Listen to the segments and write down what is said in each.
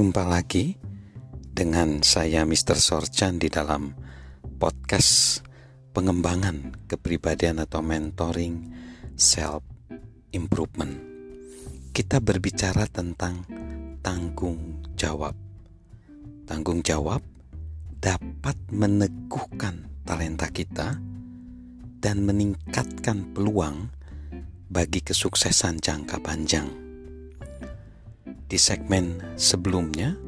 Jumpa lagi dengan saya Mr. Sorchan di dalam podcast pengembangan kepribadian atau mentoring self improvement. Kita berbicara tentang tanggung jawab. Tanggung jawab dapat meneguhkan talenta kita dan meningkatkan peluang bagi kesuksesan jangka panjang. Di segmen sebelumnya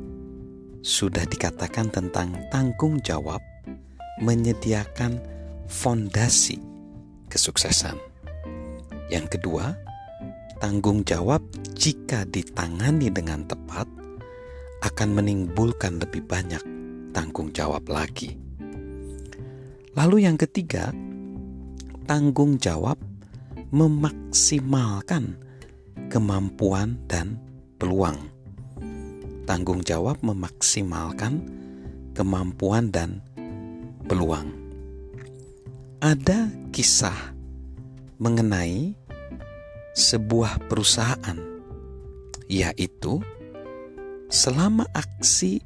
sudah dikatakan tentang tanggung jawab menyediakan fondasi kesuksesan. Yang kedua, tanggung jawab jika ditangani dengan tepat akan menimbulkan lebih banyak tanggung jawab lagi. Lalu yang ketiga, tanggung jawab memaksimalkan kemampuan dan peluang. Tanggung jawab memaksimalkan kemampuan dan peluang. Ada kisah mengenai sebuah perusahaan, yaitu selama aksi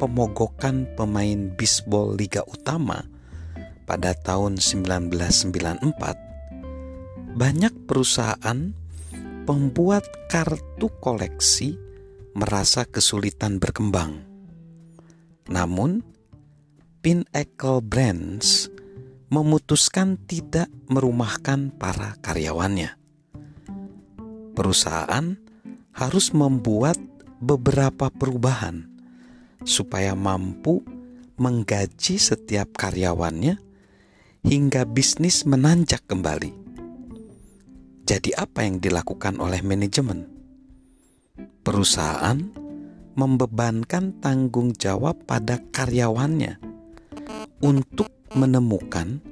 pemogokan pemain bisbol Liga Utama pada tahun 1994, banyak perusahaan pembuat kartu koleksi merasa kesulitan berkembang. Namun, Pinnacle Brands memutuskan tidak merumahkan para karyawannya. Perusahaan harus membuat beberapa perubahan supaya mampu menggaji setiap karyawannya hingga bisnis menanjak kembali. Jadi, apa yang dilakukan oleh manajemen? Perusahaan membebankan tanggung jawab pada karyawannya untuk menemukan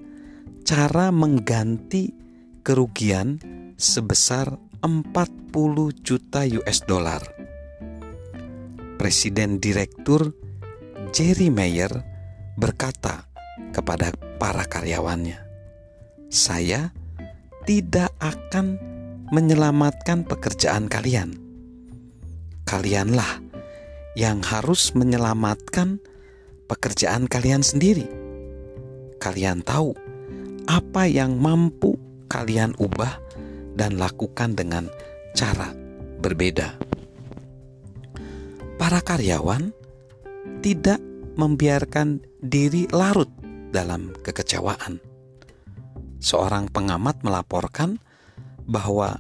cara mengganti kerugian sebesar 40 juta US dollar. Presiden Direktur Jerry Mayer berkata kepada para karyawannya, "Saya tidak akan menyelamatkan pekerjaan kalian. Kalianlah yang harus menyelamatkan pekerjaan kalian sendiri. Kalian tahu apa yang mampu kalian ubah dan lakukan dengan cara berbeda. Para karyawan tidak membiarkan diri larut dalam kekecewaan seorang pengamat melaporkan bahwa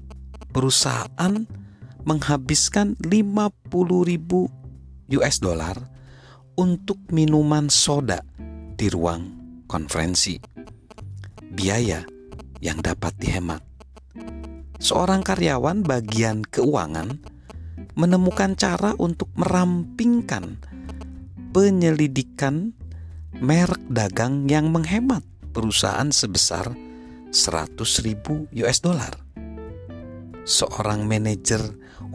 perusahaan menghabiskan 50 ribu US dollar untuk minuman soda di ruang konferensi. Biaya yang dapat dihemat. Seorang karyawan bagian keuangan menemukan cara untuk merampingkan penyelidikan merek dagang yang menghemat perusahaan sebesar 100 ribu US dollar. Seorang manajer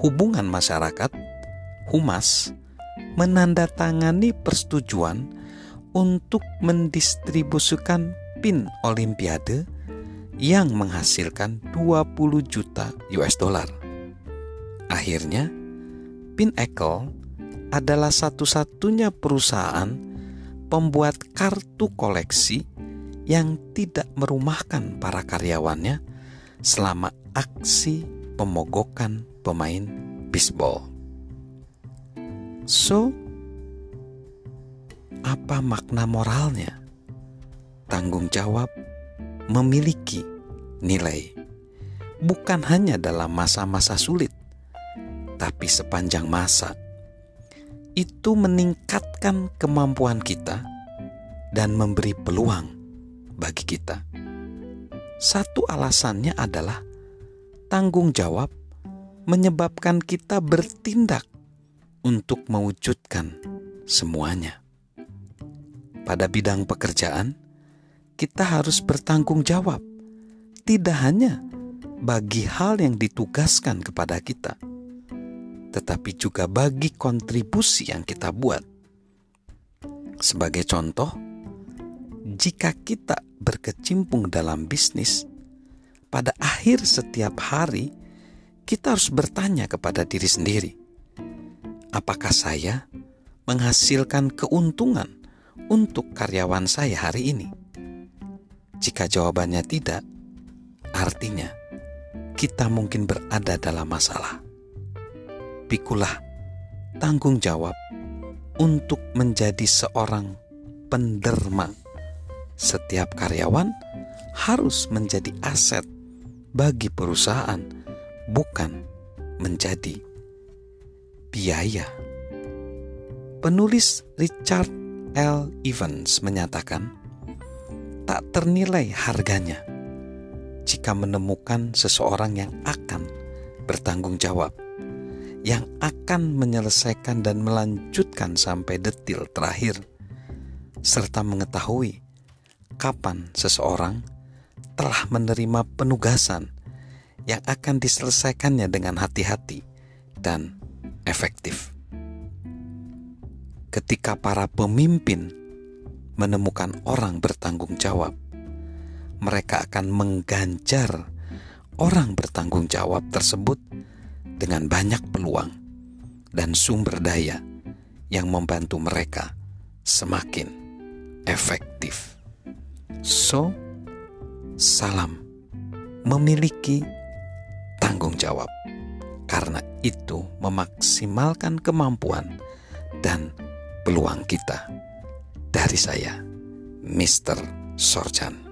hubungan masyarakat, Humas, menandatangani persetujuan untuk mendistribusikan pin Olimpiade yang menghasilkan 20 juta US dollar. Akhirnya, Pinnacle adalah satu-satunya perusahaan pembuat kartu koleksi yang tidak merumahkan para karyawannya selama aksi pemogokan pemain bisbol. So, apa makna moralnya? Tanggung jawab memiliki nilai, bukan hanya dalam masa-masa sulit, tapi sepanjang masa. Itu meningkatkan kemampuan kita dan memberi peluang bagi kita. Satu alasannya adalah tanggung jawab menyebabkan kita bertindak untuk mewujudkan semuanya. Pada bidang pekerjaan, kita harus bertanggung jawab, tidak hanya bagi hal yang ditugaskan kepada kita, tetapi juga bagi kontribusi yang kita buat. Sebagai contoh, jika kita berkecimpung dalam bisnis, pada akhir setiap hari kita harus bertanya kepada diri sendiri, apakah saya menghasilkan keuntungan untuk karyawan saya hari ini? Jika jawabannya tidak, artinya kita mungkin berada dalam masalah. Pikulah tanggung jawab untuk menjadi seorang penderma. Setiap karyawan harus menjadi aset bagi perusahaan, bukan menjadi biaya. Penulis Richard L. Evans menyatakan, "Tak ternilai harganya jika menemukan seseorang yang akan bertanggung jawab, yang akan menyelesaikan dan melanjutkan sampai detil terakhir, serta mengetahui kapan seseorang telah menerima penugasan yang akan diselesaikannya dengan hati-hati dan efektif. Ketika para pemimpin menemukan orang bertanggung jawab, mereka akan mengganjar orang bertanggung jawab tersebut dengan banyak peluang dan sumber daya yang membantu mereka semakin efektif. So, salam memiliki tanggung jawab, karena itu memaksimalkan kemampuan dan peluang kita. Dari saya, Mr. Sorchan.